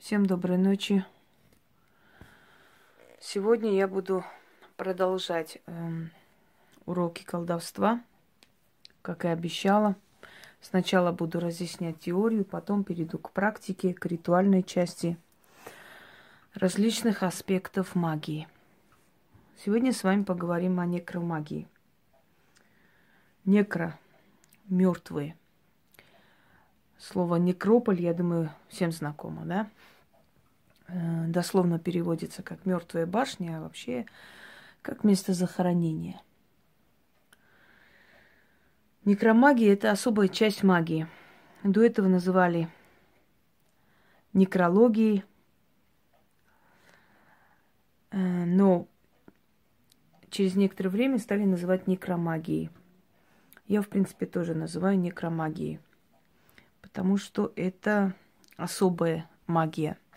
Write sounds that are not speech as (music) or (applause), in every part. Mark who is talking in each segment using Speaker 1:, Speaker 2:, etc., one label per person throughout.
Speaker 1: Всем доброй ночи. Сегодня я буду продолжать эм, уроки колдовства, как и обещала. Сначала буду разъяснять теорию, потом перейду к практике, к ритуальной части различных аспектов магии. Сегодня с вами поговорим о некромагии. Некро – мертвые. Слово некрополь, я думаю, всем знакомо, да? Э, дословно переводится как мертвая башня, а вообще как место захоронения. Некромагия – это особая часть магии. До этого называли некрологией, э, но через некоторое время стали называть некромагией. Я, в принципе, тоже называю некромагией, потому что это особая магия –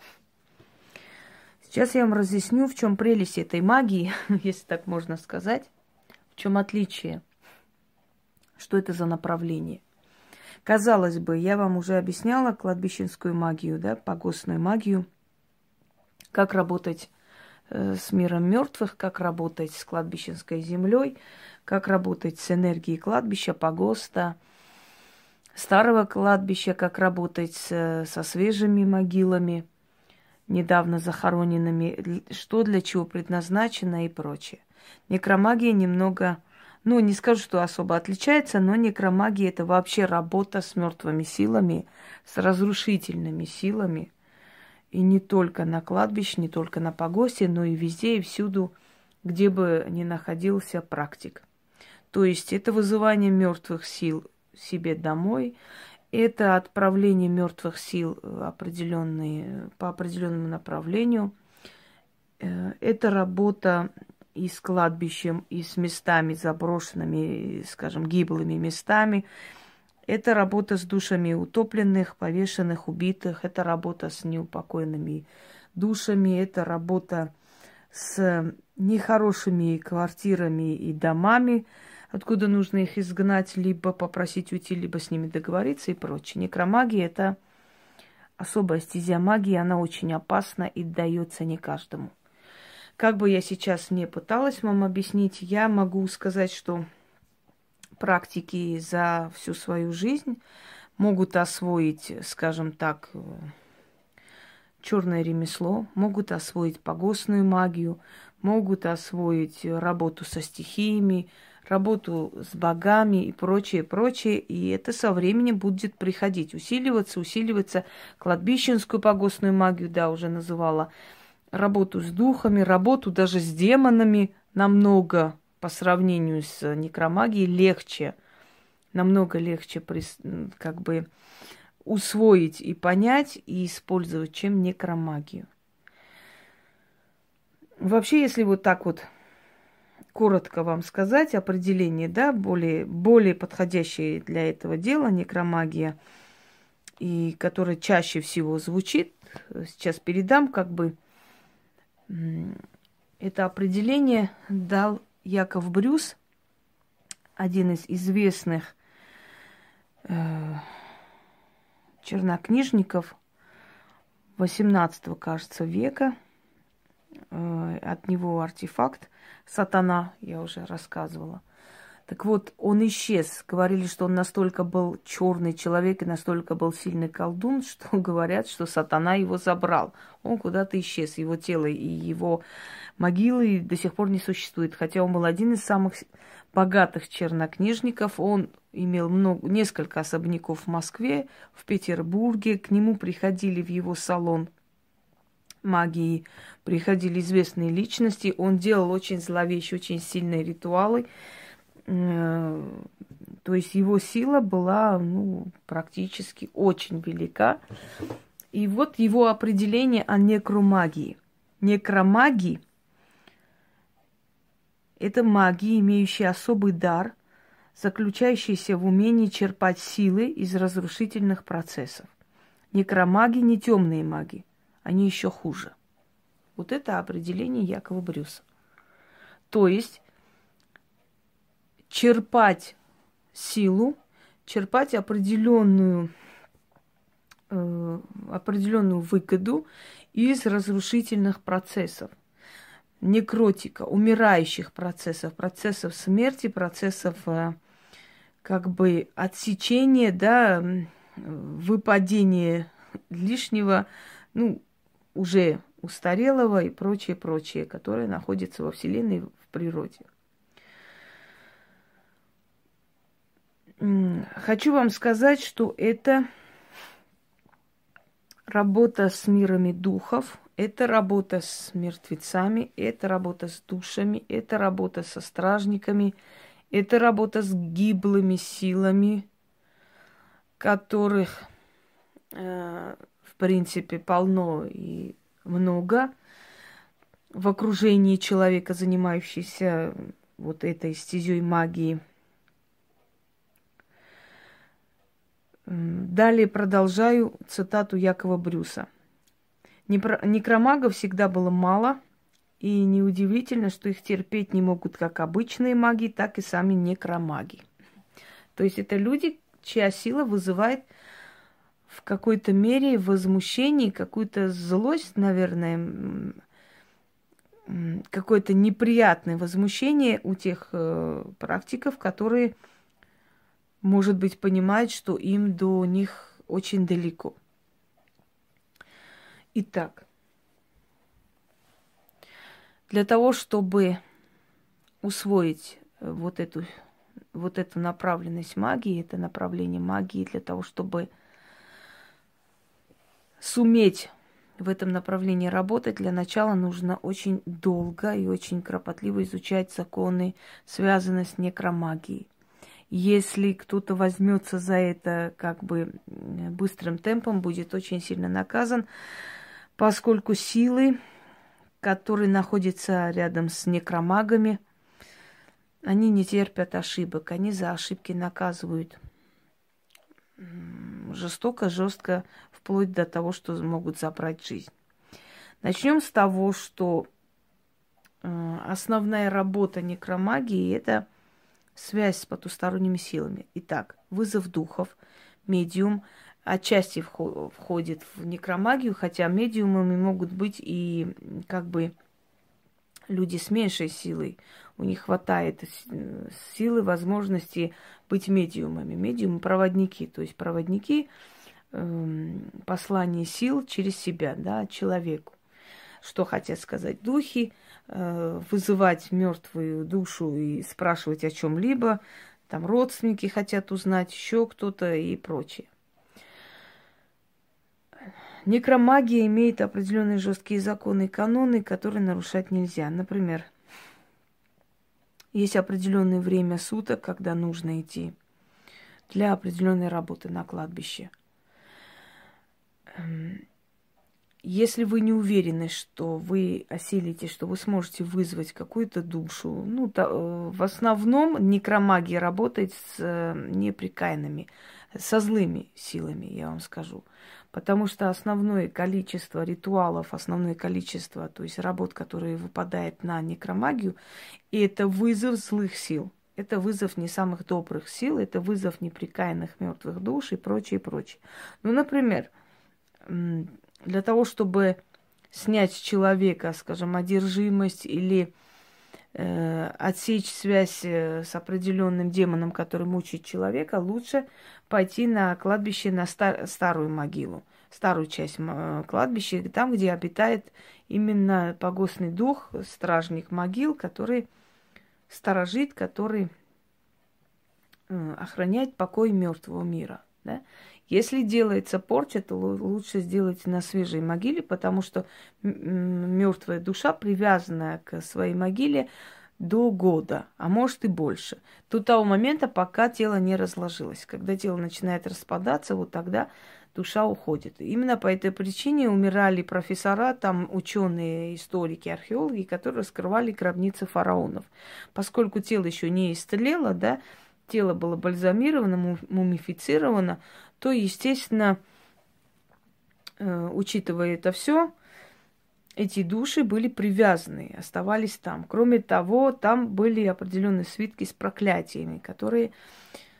Speaker 1: Сейчас я вам разъясню, в чем прелесть этой магии, (laughs) если так можно сказать, в чем отличие, что это за направление. Казалось бы, я вам уже объясняла кладбищенскую магию, да, погостную магию, как работать э, с миром мертвых, как работать с кладбищенской землей, как работать с энергией кладбища, погоста, старого кладбища, как работать со свежими могилами – недавно захороненными, что для чего предназначено и прочее. Некромагия немного, ну, не скажу, что особо отличается, но некромагия это вообще работа с мертвыми силами, с разрушительными силами. И не только на кладбище, не только на погосте, но и везде и всюду, где бы ни находился практик. То есть это вызывание мертвых сил себе домой, это отправление мертвых сил э, определенные, по определенному направлению. Э, это работа и с кладбищем, и с местами заброшенными, скажем, гиблыми местами. Это работа с душами утопленных, повешенных, убитых. Это работа с неупокоенными душами. Это работа с нехорошими квартирами и домами, откуда нужно их изгнать, либо попросить уйти, либо с ними договориться и прочее. Некромагия – это особая стезя магии, она очень опасна и дается не каждому. Как бы я сейчас не пыталась вам объяснить, я могу сказать, что практики за всю свою жизнь могут освоить, скажем так, черное ремесло, могут освоить погостную магию, могут освоить работу со стихиями, работу с богами и прочее, прочее. И это со временем будет приходить, усиливаться, усиливаться. Кладбищенскую погостную магию, да, уже называла. Работу с духами, работу даже с демонами намного по сравнению с некромагией легче. Намного легче как бы усвоить и понять и использовать, чем некромагию. Вообще, если вот так вот коротко вам сказать определение, да, более, более подходящее для этого дела, некромагия, и которое чаще всего звучит, сейчас передам, как бы это определение дал Яков Брюс, один из известных э, чернокнижников 18 кажется, века. Э, от него артефакт сатана, я уже рассказывала. Так вот, он исчез. Говорили, что он настолько был черный человек и настолько был сильный колдун, (laughs) что говорят, что сатана его забрал. Он куда-то исчез. Его тело и его могилы до сих пор не существует. Хотя он был один из самых богатых чернокнижников. Он имел много, несколько особняков в Москве, в Петербурге. К нему приходили в его салон магии приходили известные личности. Он делал очень зловещие, очень сильные ритуалы. Э, то есть его сила была ну, практически очень велика. И вот его определение о некромагии. Некромагии – это магия, имеющая особый дар, заключающийся в умении черпать силы из разрушительных процессов. Некромаги не темные маги – они еще хуже. Вот это определение Якова Брюса. То есть черпать силу, черпать определенную э, определенную выгоду из разрушительных процессов, некротика, умирающих процессов, процессов смерти, процессов э, как бы отсечения, да, выпадения лишнего, ну, уже устарелого и прочее, прочее, которое находится во Вселенной, в природе. Хочу вам сказать, что это работа с мирами духов, это работа с мертвецами, это работа с душами, это работа со стражниками, это работа с гиблыми силами, которых, э, в принципе, полно и много в окружении человека, занимающегося вот этой стезей магии. Далее продолжаю цитату Якова Брюса. Некромагов всегда было мало, и неудивительно, что их терпеть не могут как обычные маги, так и сами некромаги. То есть это люди, чья сила вызывает в какой-то мере возмущение, какую-то злость, наверное, какое-то неприятное возмущение у тех э, практиков, которые, может быть, понимают, что им до них очень далеко. Итак, для того, чтобы усвоить э, вот эту, вот эту направленность магии, это направление магии, для того, чтобы суметь в этом направлении работать, для начала нужно очень долго и очень кропотливо изучать законы, связанные с некромагией. Если кто-то возьмется за это как бы быстрым темпом, будет очень сильно наказан, поскольку силы, которые находятся рядом с некромагами, они не терпят ошибок, они за ошибки наказывают жестоко, жестко, вплоть до того, что могут забрать жизнь. Начнем с того, что э, основная работа некромагии – это связь с потусторонними силами. Итак, вызов духов, медиум отчасти входит в некромагию, хотя медиумами могут быть и как бы люди с меньшей силой. У них хватает силы, возможности быть медиумами. Медиумы – проводники, то есть проводники э, послания сил через себя, да, человеку. Что хотят сказать духи, э, вызывать мертвую душу и спрашивать о чем-либо, там родственники хотят узнать, еще кто-то и прочее. Некромагия имеет определенные жесткие законы и каноны, которые нарушать нельзя. Например, есть определенное время суток, когда нужно идти для определенной работы на кладбище. Эм, если вы не уверены, что вы осилите, что вы сможете вызвать какую-то душу, ну, то, э, в основном некромагия работает с э, неприкаянными, со злыми силами, я вам скажу. Потому что основное количество ритуалов, основное количество, то есть работ, которые выпадает на некромагию, и это вызов злых сил. Это вызов не самых добрых сил, это вызов неприкаянных мертвых душ и прочее, прочее. Ну, например, для того, чтобы снять с человека, скажем, одержимость или отсечь связь э, с определенным демоном, который мучает человека, лучше пойти на кладбище на стар- старую могилу, старую часть кладбища, там, где обитает именно погостный дух, стражник могил, который сторожит, который э, охраняет покой мертвого мира. Да? Если делается порча, то лучше сделать на свежей могиле, потому что мертвая душа, привязанная к своей могиле, до года, а может и больше. До того момента, пока тело не разложилось. Когда тело начинает распадаться, вот тогда душа уходит. Именно по этой причине умирали профессора, там ученые, историки, археологи, которые раскрывали гробницы фараонов. Поскольку тело еще не истлело, да, тело было бальзамировано, мумифицировано, то, естественно, э, учитывая это все, эти души были привязаны, оставались там. Кроме того, там были определенные свитки с проклятиями, которые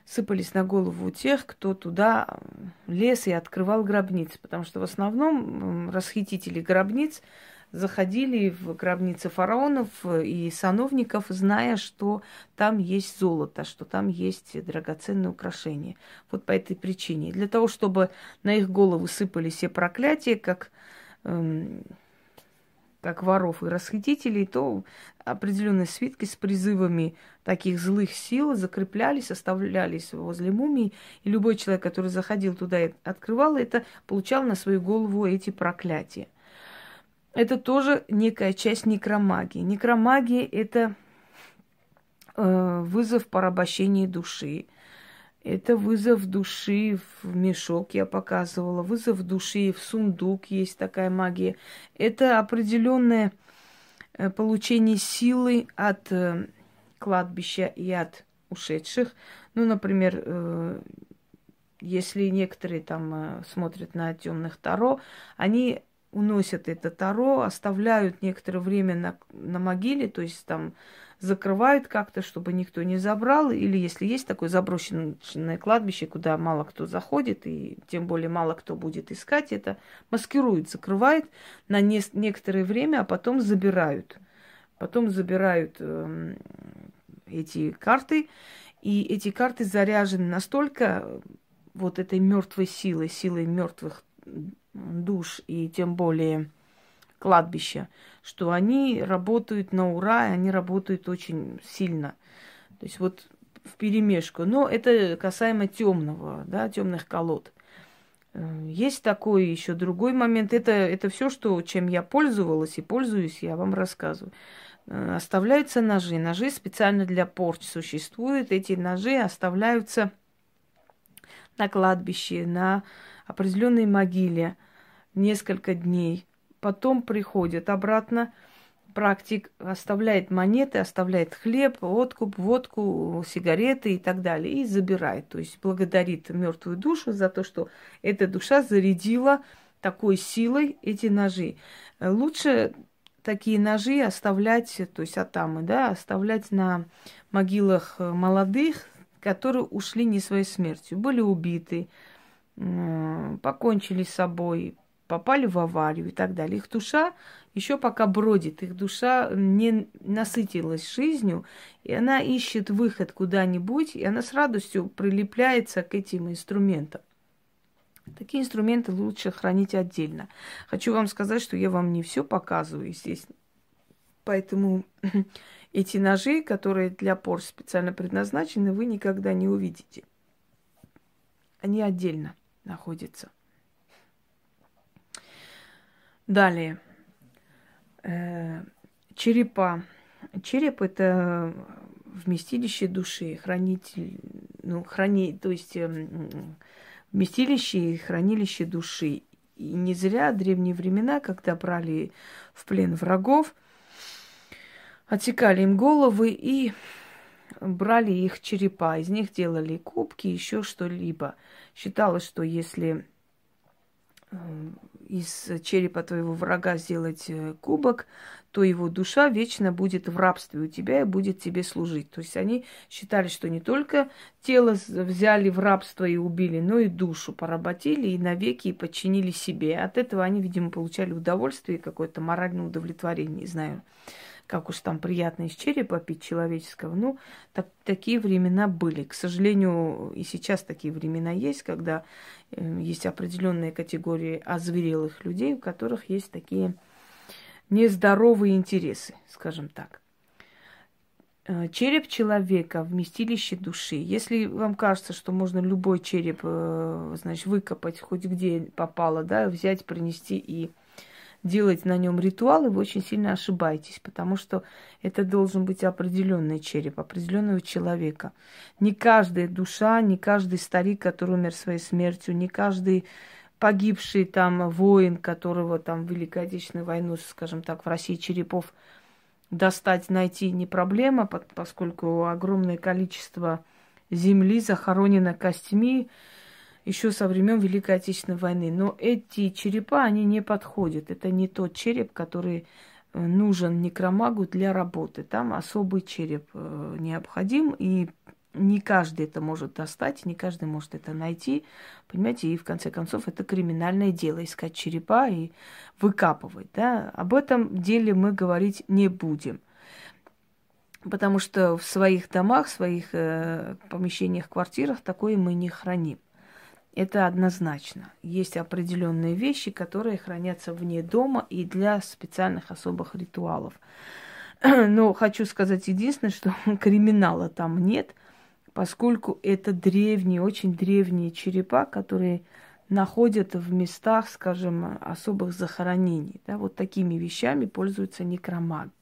Speaker 1: сыпались на голову тех, кто туда лез и открывал гробницы. Потому что в основном расхитители гробниц заходили в гробницы фараонов и сановников, зная, что там есть золото, что там есть драгоценные украшения. Вот по этой причине. Для того, чтобы на их головы сыпали все проклятия, как эм, как воров и расхитителей, то определенные свитки с призывами таких злых сил закреплялись, оставлялись возле мумии, и любой человек, который заходил туда и открывал это, получал на свою голову эти проклятия. Это тоже некая часть некромагии. Некромагия – это э, вызов порабощения души, это вызов души в мешок, я показывала. Вызов души в сундук, есть такая магия. Это определенное э, получение силы от э, кладбища и от ушедших. Ну, например, если некоторые там смотрят на темных таро, они уносят это таро, оставляют некоторое время на, на могиле, то есть там закрывают как-то, чтобы никто не забрал, или если есть такое заброшенное кладбище, куда мало кто заходит, и тем более мало кто будет искать это, маскируют, закрывают на не- некоторое время, а потом забирают. Потом забирают э, эти карты, и эти карты заряжены настолько вот этой мертвой силой, силой мертвых душ, и тем более кладбища, что они работают на ура, и они работают очень сильно. То есть вот в перемешку. Но это касаемо темного, да, темных колод. Э, есть такой еще другой момент. Это, это все, что, чем я пользовалась и пользуюсь, я вам рассказываю. Э, оставляются ножи. Ножи специально для порч существуют. Эти ножи оставляются на кладбище, на определенной могиле несколько дней. Потом приходит обратно, практик оставляет монеты, оставляет хлеб, откуп, водку, сигареты и так далее, и забирает. То есть благодарит мертвую душу за то, что эта душа зарядила такой силой эти ножи. Лучше такие ножи оставлять, то есть атамы, да, оставлять на могилах молодых, которые ушли не своей смертью, были убиты, покончили с собой, попали в аварию и так далее. Их душа еще пока бродит, их душа не насытилась жизнью, и она ищет выход куда-нибудь, и она с радостью прилепляется к этим инструментам. Такие инструменты лучше хранить отдельно. Хочу вам сказать, что я вам не все показываю, естественно. Поэтому (clears throat) эти ножи, которые для пор специально предназначены, вы никогда не увидите. Они отдельно находятся. Далее. Э, черепа. Череп это вместилище души, хранитель, ну, храни, то есть э, вместилище и хранилище души. И не зря древние времена, когда брали в плен врагов, отсекали им головы и брали их черепа, из них делали кубки, еще что-либо. Считалось, что если из черепа твоего врага сделать э, кубок, то его душа вечно будет в рабстве у тебя и будет тебе служить. То есть они считали, что не только тело взяли в рабство и убили, но и душу поработили и навеки и подчинили себе. От этого они, видимо, получали удовольствие, какое-то моральное удовлетворение, не знаю как уж там приятно из черепа пить человеческого. Ну, так, такие времена были. К сожалению, и сейчас такие времена есть, когда э, есть определенные категории озверелых людей, у которых есть такие нездоровые интересы, скажем так. Э, череп человека, вместилище души. Если вам кажется, что можно любой череп, э, значит, выкопать хоть где попало, да, взять, принести и делать на нем ритуалы, вы очень сильно ошибаетесь, потому что это должен быть определенный череп, определенного человека. Не каждая душа, не каждый старик, который умер своей смертью, не каждый погибший там воин, которого там в Великой Отечественной войну, скажем так, в России черепов достать, найти не проблема, поскольку огромное количество земли захоронено костями, еще со времен Великой Отечественной войны. Но эти черепа, они не подходят. Это не тот череп, который э, нужен некромагу для работы. Там особый череп э, необходим. И не каждый это может достать, не каждый может это найти. Понимаете, и в конце концов это криминальное дело искать черепа и выкапывать. Да? Об этом деле мы говорить не будем. Потому что в своих домах, в своих э, помещениях, квартирах такое мы не храним. Это однозначно. Есть определенные вещи, которые хранятся вне дома и для специальных особых ритуалов. (clears throat) Но хочу сказать единственное, что (laughs) криминала там нет, поскольку это древние, очень древние черепа, которые находят в местах, скажем, особых захоронений. Да, вот такими вещами пользуются некромаги.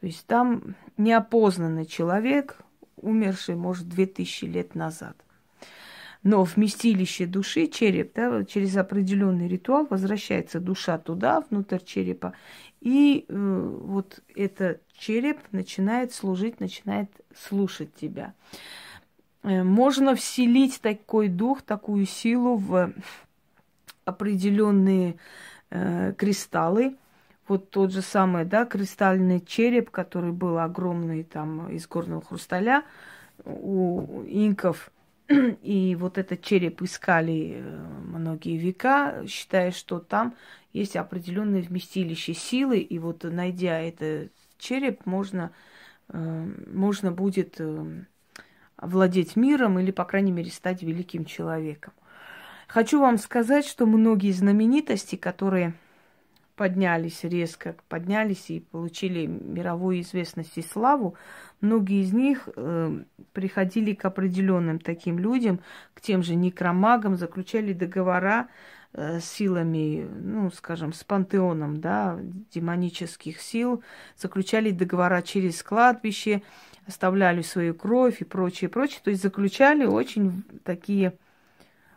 Speaker 1: То есть там неопознанный человек, умерший, может, 2000 лет назад. Но вместилище души, череп, да, через определенный ритуал возвращается душа туда, внутрь черепа, и э, вот этот череп начинает служить, начинает слушать тебя. Э, можно вселить такой дух, такую силу в определенные э, кристаллы. Вот тот же самый, да, кристальный череп, который был огромный там из горного хрусталя у инков – (clears throat) и вот этот череп искали э, многие века, считая, что там есть определенное вместилище силы, и вот найдя этот череп, можно, э, можно будет э, владеть миром или, по крайней мере, стать великим человеком. Хочу вам сказать, что многие знаменитости, которые поднялись резко, поднялись и получили мировую известность и славу, многие из них э, приходили к определенным таким людям, к тем же некромагам, заключали договора э, с силами, ну, скажем, с пантеоном, да, демонических сил, заключали договора через кладбище, оставляли свою кровь и прочее, прочее. То есть заключали очень такие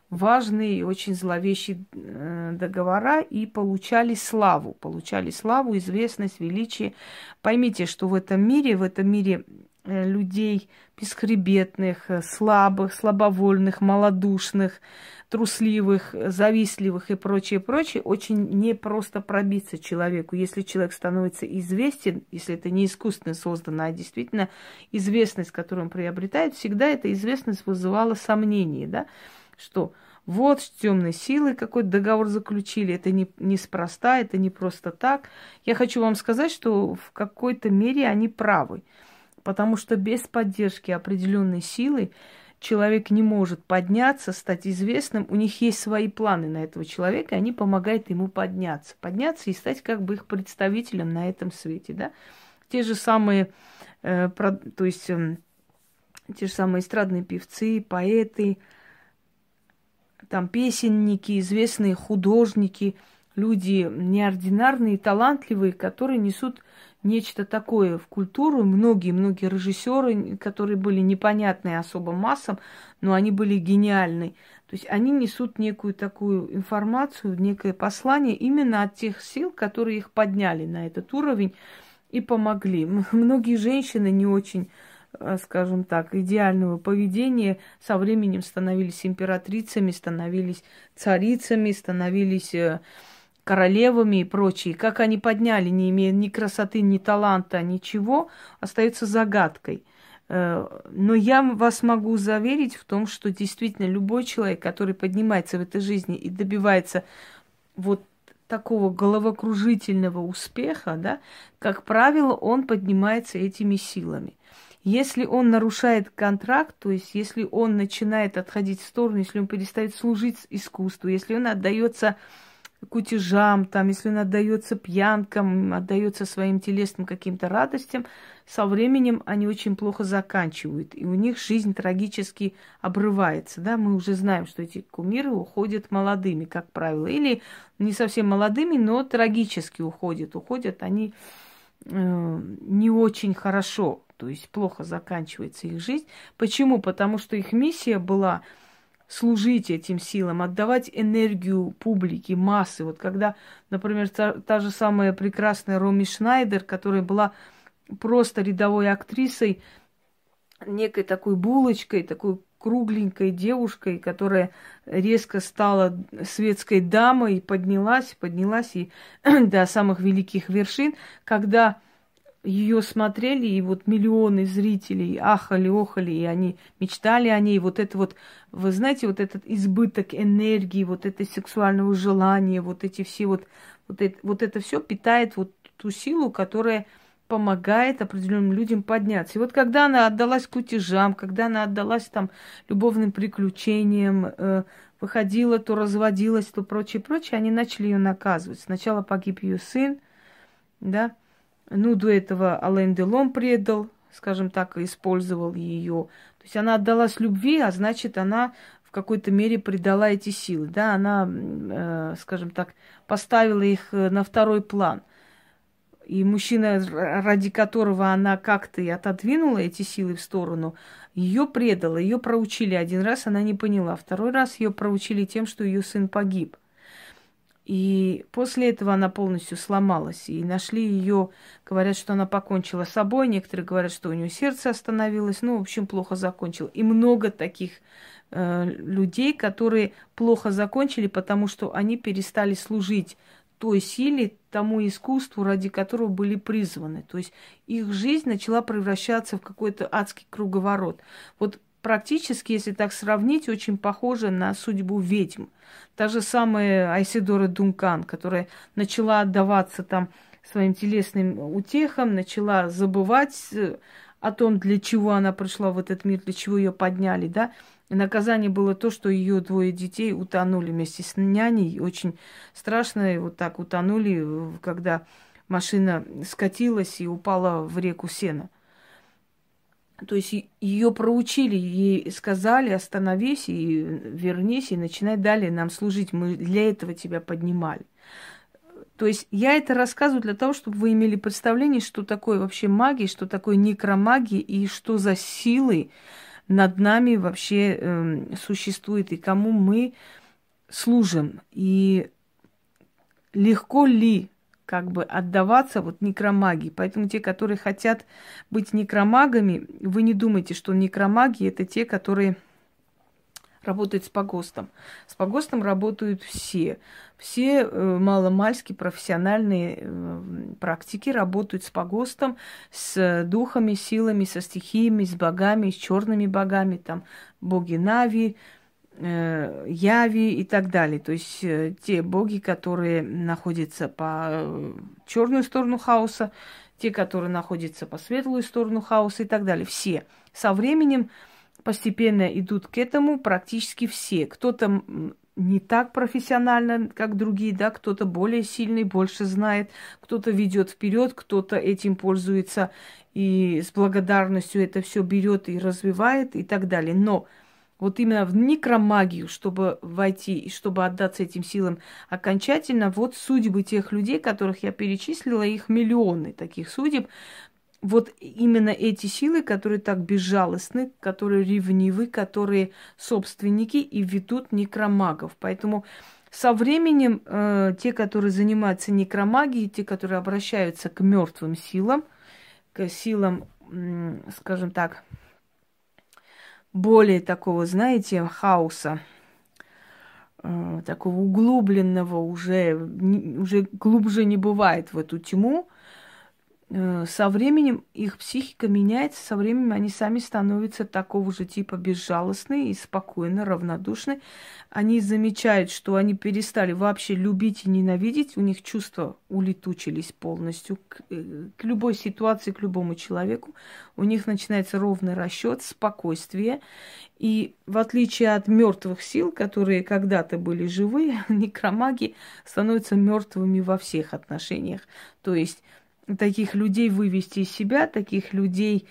Speaker 1: важные и очень зловещие э, договора и получали славу, получали славу, известность, величие. Поймите, что в этом мире, в этом мире э, людей бесхребетных, э, слабых, слабовольных, малодушных, трусливых, завистливых и прочее, прочее, очень непросто пробиться человеку. Если человек становится известен, если это не искусственно создано, а действительно известность, которую он приобретает, всегда эта известность вызывала сомнения, да, что вот с темной силой какой-то договор заключили, это не, неспроста, это не просто так. Я хочу вам сказать, что в какой-то мере они правы, потому что без поддержки определенной силы человек не может подняться, стать известным. У них есть свои планы на этого человека, и они помогают ему подняться. Подняться и стать как бы их представителем на этом свете, да. Те же самые, э, про, то есть э, те же самые эстрадные певцы, поэты, там песенники, известные художники, люди неординарные, талантливые, которые несут нечто такое в культуру. Многие-многие режиссеры, которые были непонятны особо массам, но они были гениальны. То есть они несут некую такую информацию, некое послание именно от тех сил, которые их подняли на этот уровень и помогли. Многие женщины не очень скажем так, идеального поведения со временем становились императрицами, становились царицами, становились э, королевами и прочие. Как они подняли, не имея ни красоты, ни таланта, ничего, остается загадкой. Э, но я вас могу заверить в том, что действительно любой человек, который поднимается в этой жизни и добивается вот такого головокружительного успеха, да, как правило, он поднимается этими силами. Если он нарушает контракт, то есть если он начинает отходить в сторону, если он перестает служить искусству, если он отдается кутежам, там, если он отдается пьянкам, отдается своим телесным каким-то радостям, со временем они очень плохо заканчивают, и у них жизнь трагически обрывается. Да? Мы уже знаем, что эти кумиры уходят молодыми, как правило, или не совсем молодыми, но трагически уходят. Уходят они э, не очень хорошо то есть плохо заканчивается их жизнь. Почему? Потому что их миссия была служить этим силам, отдавать энергию публике, массы. Вот когда, например, та, та же самая прекрасная Роми Шнайдер, которая была просто рядовой актрисой, некой такой булочкой, такой кругленькой девушкой, которая резко стала светской дамой, поднялась, поднялась и (clears throat) до самых великих вершин, когда ее смотрели, и вот миллионы зрителей ахали, охали, и они мечтали о ней. Вот это вот, вы знаете, вот этот избыток энергии, вот это сексуального желания, вот эти все вот, вот это, вот это все питает вот ту силу, которая помогает определенным людям подняться. И вот когда она отдалась кутежам, когда она отдалась там любовным приключениям, э, выходила, то разводилась, то прочее, прочее, они начали ее наказывать. Сначала погиб ее сын, да, ну, до этого Ален Делон предал, скажем так, использовал ее. То есть она отдалась любви, а значит, она в какой-то мере предала эти силы, да, она, э, скажем так, поставила их э, на второй план. И мужчина, ради которого она как-то и отодвинула эти силы в сторону, ее предала, ее проучили один раз, она не поняла. Второй раз ее проучили тем, что ее сын погиб. И после этого она полностью сломалась. И нашли ее, говорят, что она покончила с собой, некоторые говорят, что у нее сердце остановилось. Ну, в общем, плохо закончила. И много таких э, людей, которые плохо закончили, потому что они перестали служить той силе, тому искусству, ради которого были призваны. То есть их жизнь начала превращаться в какой-то адский круговорот. Вот практически, если так сравнить, очень похоже на судьбу ведьм. Та же самая Айсидора Дункан, которая начала отдаваться там своим телесным утехам, начала забывать э, о том, для чего она пришла в этот мир, для чего ее подняли, да, и наказание было то, что ее двое детей утонули вместе с няней. Очень страшно, и вот так утонули, когда машина скатилась и упала в реку Сена. То есть ее проучили, ей сказали, остановись и вернись, и начинай далее нам служить. Мы для этого тебя поднимали. То есть я это рассказываю для того, чтобы вы имели представление, что такое вообще магия, что такое некромагия и что за силы над нами вообще э, существует и кому мы служим. И легко ли как бы отдаваться вот некромагии. Поэтому те, которые хотят быть некромагами, вы не думайте, что некромаги это те, которые работают с погостом. С погостом работают все. Все э, маломальски профессиональные э, практики работают с погостом, с духами, силами, со стихиями, с богами, с черными богами, там боги Нави, Яви и так далее. То есть те боги, которые находятся по черную сторону хаоса, те, которые находятся по светлую сторону хаоса и так далее. Все. Со временем постепенно идут к этому практически все. Кто-то не так профессионально, как другие, да, кто-то более сильный, больше знает, кто-то ведет вперед, кто-то этим пользуется и с благодарностью это все берет и развивает и так далее. Но вот именно в некромагию, чтобы войти и чтобы отдаться этим силам окончательно, вот судьбы тех людей, которых я перечислила, их миллионы таких судеб, вот именно эти силы, которые так безжалостны, которые ревнивы, которые собственники и ведут некромагов. Поэтому со временем э, те, которые занимаются некромагией, те, которые обращаются к мертвым силам, к силам, скажем так, более такого, знаете, хаоса, э, такого углубленного уже, уже глубже не бывает в эту тьму, со временем их психика меняется, со временем они сами становятся такого же типа безжалостные и спокойно, равнодушны. Они замечают, что они перестали вообще любить и ненавидеть, у них чувства улетучились полностью к, э, к любой ситуации, к любому человеку. У них начинается ровный расчет, спокойствие. И в отличие от мертвых сил, которые когда-то были живы, (laughs) некромаги становятся мертвыми во всех отношениях. То есть таких людей вывести из себя, таких людей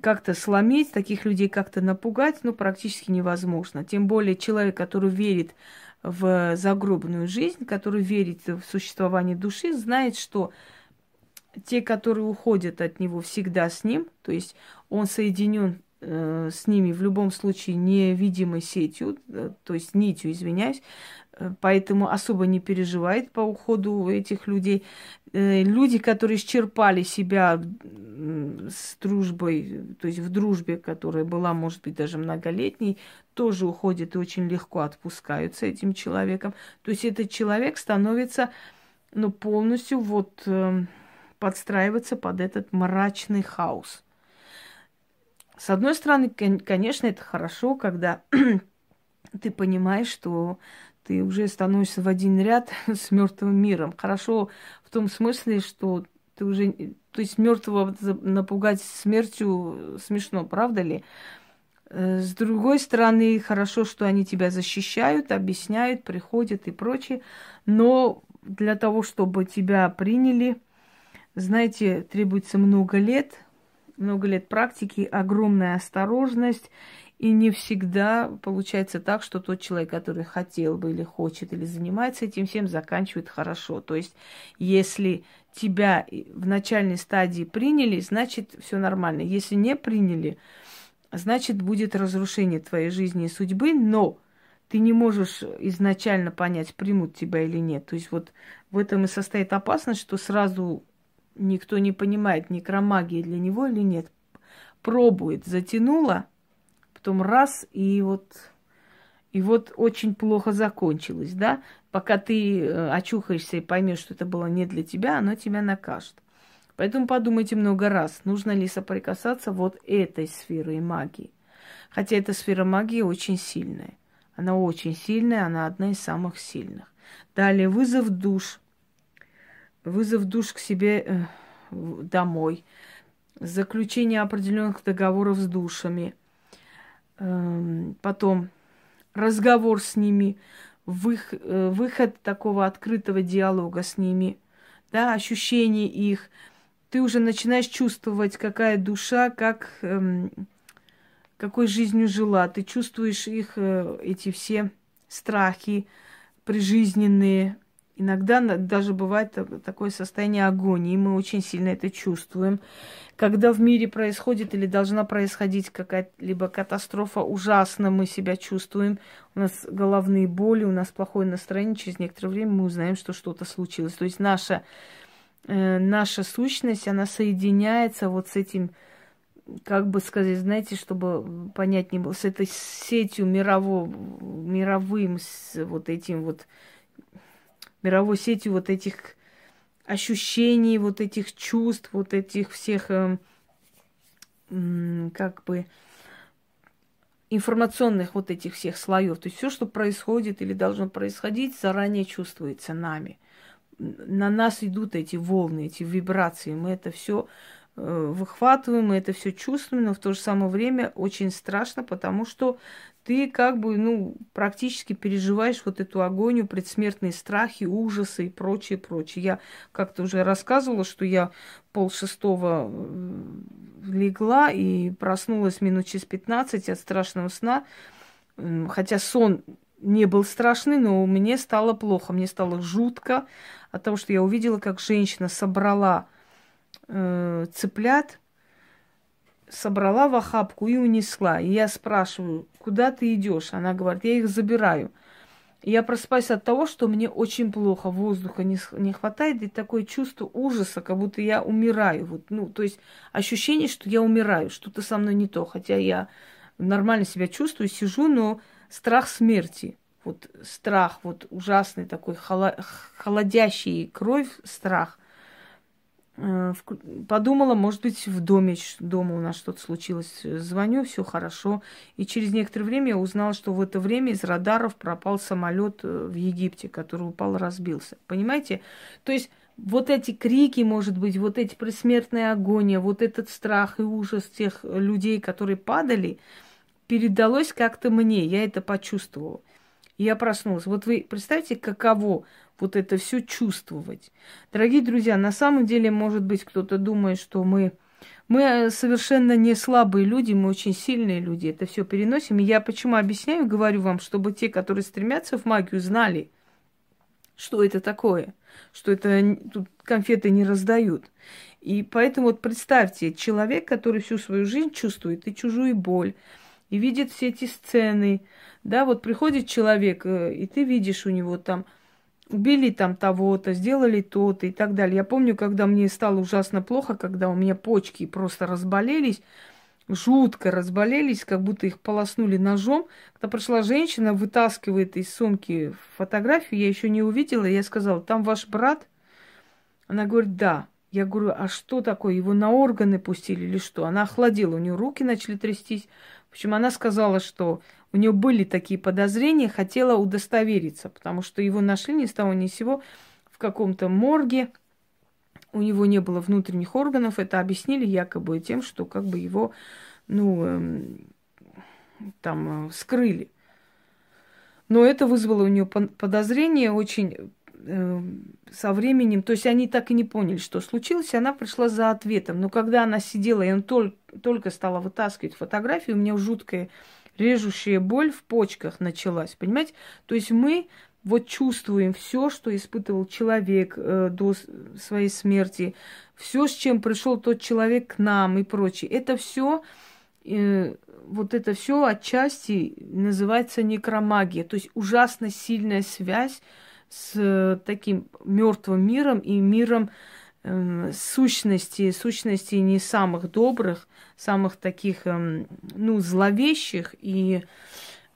Speaker 1: как-то сломить, таких людей как-то напугать, ну, практически невозможно. Тем более человек, который верит в загробную жизнь, который верит в существование души, знает, что те, которые уходят от него, всегда с ним, то есть он соединен э, с ними в любом случае невидимой сетью, э, то есть нитью, извиняюсь, поэтому особо не переживает по уходу этих людей. Э, люди, которые исчерпали себя с дружбой, то есть в дружбе, которая была, может быть, даже многолетней, тоже уходят и очень легко отпускаются этим человеком. То есть этот человек становится ну, полностью вот э, подстраиваться под этот мрачный хаос. С одной стороны, конечно, это хорошо, когда (clears throat) ты понимаешь, что ты уже становишься в один ряд (laughs) с мертвым миром. Хорошо в том смысле, что ты уже, то есть мертвого напугать смертью смешно, правда ли? Э, с другой стороны, хорошо, что они тебя защищают, объясняют, приходят и прочее. Но для того, чтобы тебя приняли, знаете, требуется много лет, много лет практики, огромная осторожность и не всегда получается так, что тот человек, который хотел бы или хочет, или занимается этим всем, заканчивает хорошо. То есть, если тебя в начальной стадии приняли, значит, все нормально. Если не приняли, значит, будет разрушение твоей жизни и судьбы, но ты не можешь изначально понять, примут тебя или нет. То есть вот в этом и состоит опасность, что сразу никто не понимает, некромагия для него или нет. Пробует, затянула, потом раз, и вот, и вот очень плохо закончилось, да? Пока ты э, очухаешься и поймешь, что это было не для тебя, оно тебя накажет. Поэтому подумайте много раз, нужно ли соприкасаться вот этой сферой магии. Хотя эта сфера магии очень сильная. Она очень сильная, она одна из самых сильных. Далее вызов душ. Вызов душ к себе э, домой. Заключение определенных договоров с душами – потом разговор с ними, э, выход такого открытого диалога с ними, да, ощущение их. Ты уже начинаешь чувствовать, какая душа, как, эм, какой жизнью жила. Ты чувствуешь их, э, эти все страхи прижизненные, Иногда даже бывает такое состояние агонии, мы очень сильно это чувствуем. Когда в мире происходит или должна происходить какая-либо катастрофа, ужасно мы себя чувствуем. У нас головные боли, у нас плохое настроение. Через некоторое время мы узнаем, что что-то случилось. То есть наша, э, наша сущность, она соединяется вот с этим, как бы сказать, знаете, чтобы понятнее было, с этой сетью мирового, мировым, с вот этим вот мировой сетью вот этих ощущений, вот этих чувств, вот этих всех, э, как бы, информационных вот этих всех слоев. То есть все, что происходит или должно происходить, заранее чувствуется нами. На нас идут эти волны, эти вибрации. Мы это все э, выхватываем, мы это все чувствуем, но в то же самое время очень страшно, потому что ты как бы, ну, практически переживаешь вот эту агонию, предсмертные страхи, ужасы и прочее, прочее. Я как-то уже рассказывала, что я пол шестого э, легла и проснулась минут через 15 от страшного сна. Хотя сон не был страшный, но мне стало плохо, мне стало жутко от того, что я увидела, как женщина собрала э, цыплят, собрала в охапку и унесла. И я спрашиваю, куда ты идешь? Она говорит, я их забираю. Я просыпаюсь от того, что мне очень плохо, воздуха не, не хватает, и такое чувство ужаса, как будто я умираю. Вот, ну, то есть ощущение, что я умираю, что-то со мной не то. Хотя я нормально себя чувствую, сижу, но страх смерти. Вот страх, вот ужасный такой, холодящий кровь страх – подумала, может быть, в доме, дома у нас что-то случилось. Звоню, все хорошо. И через некоторое время я узнала, что в это время из радаров пропал самолет э, в Египте, который упал, разбился. Понимаете? То есть вот эти крики, может быть, вот эти предсмертные агония, вот этот страх и ужас тех людей, которые падали, передалось как-то мне. Я это почувствовала. Я проснулась. Вот вы представьте, каково вот это все чувствовать. Дорогие друзья, на самом деле, может быть, кто-то думает, что мы, мы совершенно не слабые люди, мы очень сильные люди, это все переносим. И я почему объясняю, говорю вам, чтобы те, которые стремятся в магию, знали, что это такое, что это тут конфеты не раздают. И поэтому вот представьте, человек, который всю свою жизнь чувствует и чужую боль, и видит все эти сцены, да, вот приходит человек, э, и ты видишь у него там убили там того-то, сделали то-то и так далее. Я помню, когда мне стало ужасно плохо, когда у меня почки просто разболелись, жутко разболелись, как будто их полоснули ножом. Когда пришла женщина, вытаскивает из сумки фотографию, я еще не увидела, я сказала, там ваш брат? Она говорит, да. Я говорю, а что такое? Его на органы пустили или что? Она охладела, у нее руки начали трястись. Общем, она сказала, что у нее были такие подозрения, хотела удостовериться, потому что его нашли ни с того ни с сего в каком-то морге. У него не было внутренних органов. Это объяснили якобы тем, что как бы его, ну, эм, там, э, скрыли. Но это вызвало у нее подозрение очень со временем. То есть они так и не поняли, что случилось. И она пришла за ответом. Но когда она сидела, и он только, только стала вытаскивать фотографию, у меня жуткая режущая боль в почках началась, понимаете? То есть мы вот чувствуем все, что испытывал человек э, до своей смерти, все, с чем пришел тот человек к нам и прочее. Это все, э, вот это все отчасти называется некромагия, то есть ужасно сильная связь с э, таким мертвым миром и миром э, сущности, сущности не самых добрых, самых таких, э, ну, зловещих и,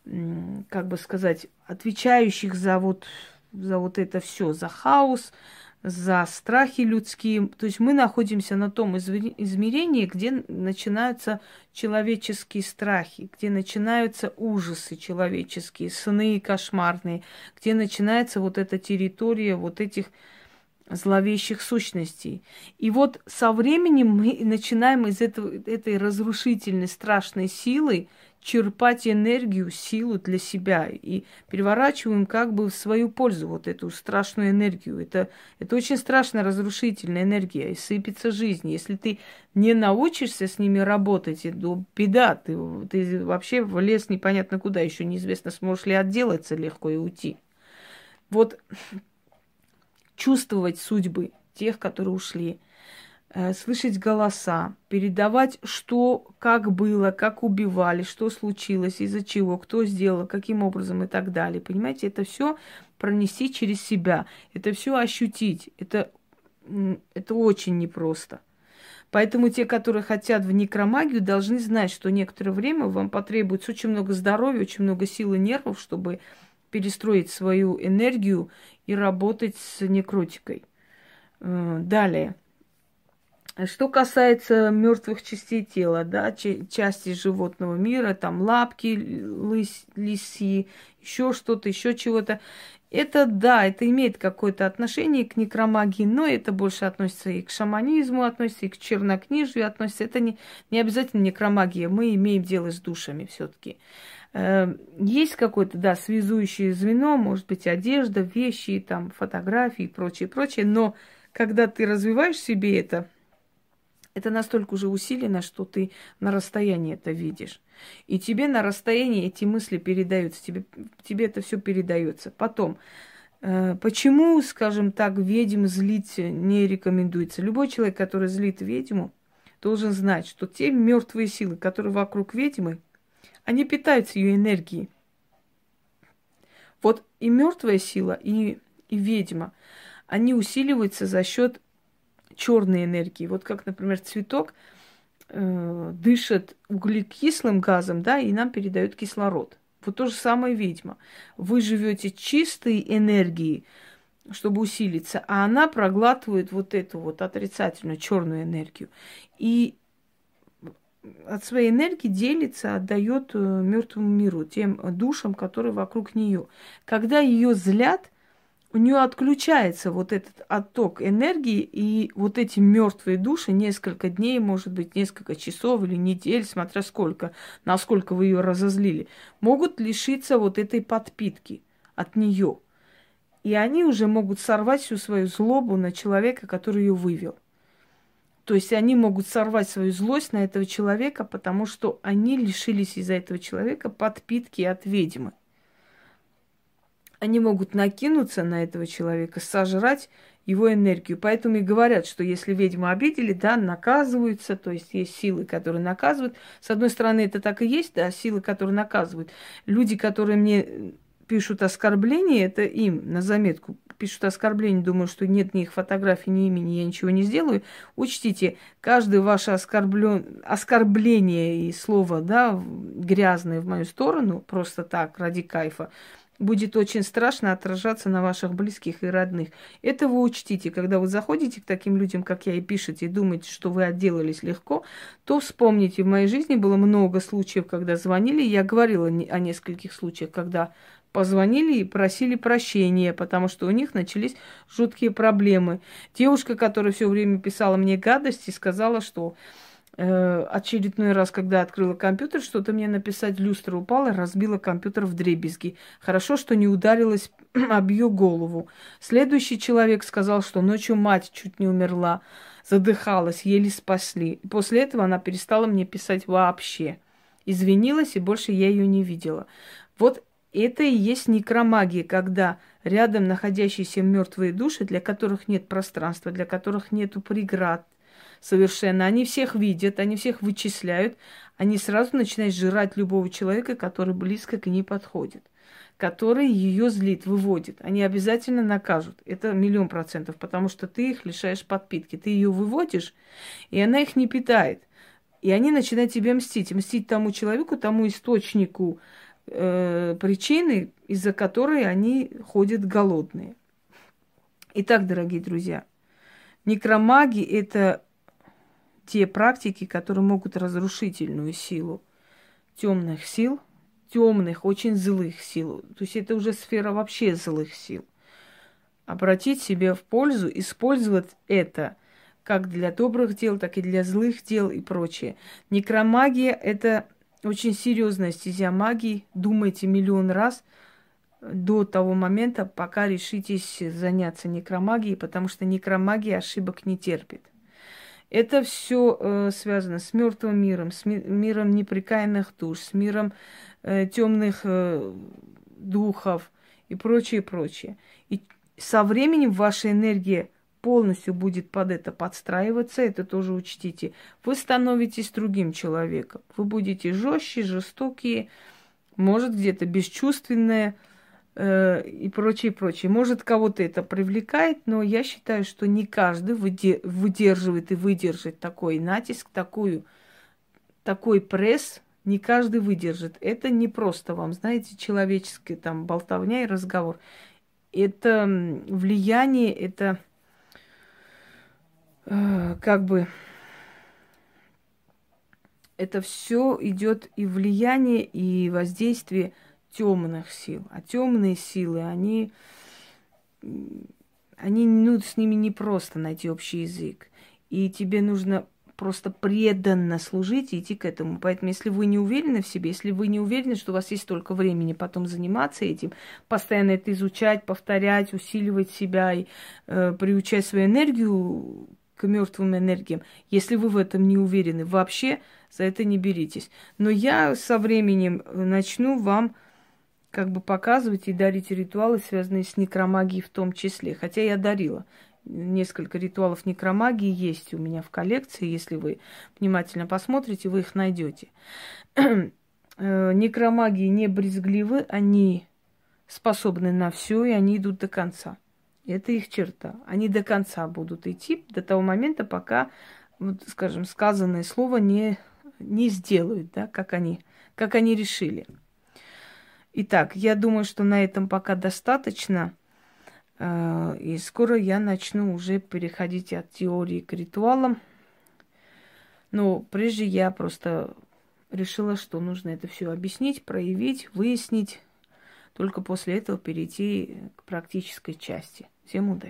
Speaker 1: э, как бы сказать, отвечающих за вот, за вот это все, за хаос, за страхи людские. То есть мы находимся на том измерении, где начинаются человеческие страхи, где начинаются ужасы человеческие, сны кошмарные, где начинается вот эта территория вот этих зловещих сущностей. И вот со временем мы начинаем из этого, этой разрушительной, страшной силы черпать энергию, силу для себя и переворачиваем как бы в свою пользу вот эту страшную энергию. Это, это очень страшная разрушительная энергия, и сыпется жизнь. Если ты не научишься с ними работать, то беда, ты, ты вообще в лес непонятно куда, еще неизвестно, сможешь ли отделаться легко и уйти. Вот чувствовать судьбы тех, которые ушли – слышать голоса, передавать, что, как было, как убивали, что случилось, из-за чего, кто сделал, каким образом и так далее. Понимаете, это все пронести через себя, это все ощутить. Это, это очень непросто. Поэтому те, которые хотят в некромагию, должны знать, что некоторое время вам потребуется очень много здоровья, очень много сил и нервов, чтобы перестроить свою энергию и работать с некротикой. Э, далее. Что касается мертвых частей тела, да, части животного мира, там лапки, лыс, лиси, еще что-то, еще чего-то, это да, это имеет какое-то отношение к некромагии, но это больше относится и к шаманизму, относится и к чернокнижию, относится. Это не, не обязательно некромагия, мы имеем дело с душами все-таки. Э, есть какое-то, да, связующее звено, может быть, одежда, вещи, там, фотографии и прочее, прочее, но когда ты развиваешь себе это, это настолько уже усилено, что ты на расстоянии это видишь. И тебе на расстоянии эти мысли передаются, тебе, тебе это все передается. Потом, э, почему, скажем так, ведьм злить не рекомендуется? Любой человек, который злит ведьму, должен знать, что те мертвые силы, которые вокруг ведьмы, они питаются ее энергией. Вот и мертвая сила, и, и ведьма, они усиливаются за счет черной энергии. Вот как, например, цветок э, дышит углекислым газом, да, и нам передает кислород. Вот то же самое ведьма. Вы живете чистой энергией, чтобы усилиться, а она проглатывает вот эту вот отрицательную черную энергию. И от своей энергии делится, отдает э, мертвому миру, тем душам, которые вокруг нее. Когда ее злят, у нее отключается вот этот отток энергии, и вот эти мертвые души несколько дней, может быть, несколько часов или недель, смотря сколько, насколько вы ее разозлили, могут лишиться вот этой подпитки от нее. И они уже могут сорвать всю свою злобу на человека, который ее вывел. То есть они могут сорвать свою злость на этого человека, потому что они лишились из-за этого человека подпитки от ведьмы они могут накинуться на этого человека, сожрать его энергию. Поэтому и говорят, что если ведьму обидели, да, наказываются, то есть есть силы, которые наказывают. С одной стороны, это так и есть, да, силы, которые наказывают. Люди, которые мне пишут оскорбления, это им на заметку пишут оскорбления, думаю, что нет ни их фотографий, ни имени, я ничего не сделаю. Учтите, каждое ваше оскорблен... оскорбление и слово, да, грязное в мою сторону, просто так, ради кайфа, будет очень страшно отражаться на ваших близких и родных. Это вы учтите, когда вы заходите к таким людям, как я, и пишете, и думаете, что вы отделались легко, то вспомните, в моей жизни было много случаев, когда звонили, я говорила о нескольких случаях, когда позвонили и просили прощения, потому что у них начались жуткие проблемы. Девушка, которая все время писала мне гадости, сказала, что очередной раз, когда открыла компьютер, что-то мне написать, люстра упала, разбила компьютер в дребезги. Хорошо, что не ударилась (clears throat) об ее голову. Следующий человек сказал, что ночью мать чуть не умерла, задыхалась, еле спасли. После этого она перестала мне писать вообще. Извинилась, и больше я ее не видела. Вот это и есть некромагия, когда рядом находящиеся мертвые души, для которых нет пространства, для которых нет преград совершенно, они всех видят, они всех вычисляют, они сразу начинают жрать любого человека, который близко к ней подходит, который ее злит, выводит. Они обязательно накажут. Это миллион процентов, потому что ты их лишаешь подпитки. Ты ее выводишь, и она их не питает. И они начинают тебе мстить. Мстить тому человеку, тому источнику, э, причины, из-за которой они ходят голодные. Итак, дорогие друзья, некромаги – это те практики, которые могут разрушительную силу темных сил, темных, очень злых сил. То есть это уже сфера вообще злых сил. Обратить себе в пользу, использовать это как для добрых дел, так и для злых дел и прочее. Некромагия – это очень серьезная стезя магии. Думайте миллион раз до того момента, пока решитесь заняться некромагией, потому что некромагия ошибок не терпит. Это все э, связано с мертвым миром, с ми- миром неприкаянных душ, с миром э, темных э, духов и прочее, прочее. И со временем ваша энергия полностью будет под это подстраиваться, это тоже учтите. Вы становитесь другим человеком. Вы будете жестче, жестокие, может где-то бесчувственные и прочее, прочее. Может кого-то это привлекает, но я считаю, что не каждый выдерживает и выдержит такой натиск, такую, такой пресс, не каждый выдержит. Это не просто вам, знаете, человеческий там болтовня и разговор. Это влияние, это Э, как бы это все идет и влияние, и воздействие темных сил. А темные силы, они, они, ну, с ними не просто найти общий язык. И тебе нужно просто преданно служить и идти к этому. Поэтому, если вы не уверены в себе, если вы не уверены, что у вас есть столько времени потом заниматься этим, постоянно это изучать, повторять, усиливать себя и э, приучать свою энергию к мертвым энергиям. Если вы в этом не уверены, вообще за это не беритесь. Но я со временем начну вам как бы показывать и дарить ритуалы, связанные с некромагией в том числе. Хотя я дарила. Несколько ритуалов некромагии есть у меня в коллекции. Если вы внимательно посмотрите, вы их найдете. (clears throat) Э, некромагии не брезгливы, они способны на все, и они идут до конца. Это их черта. Они до конца будут идти, до того момента, пока, вот, скажем, сказанное слово не, не сделают, да, как они, как они решили. Итак, я думаю, что на этом пока достаточно. Э, и скоро я начну уже переходить от теории к ритуалам. Но прежде я просто решила, что нужно это все объяснить, проявить, выяснить, только после этого перейти к практической части. Всем удачи!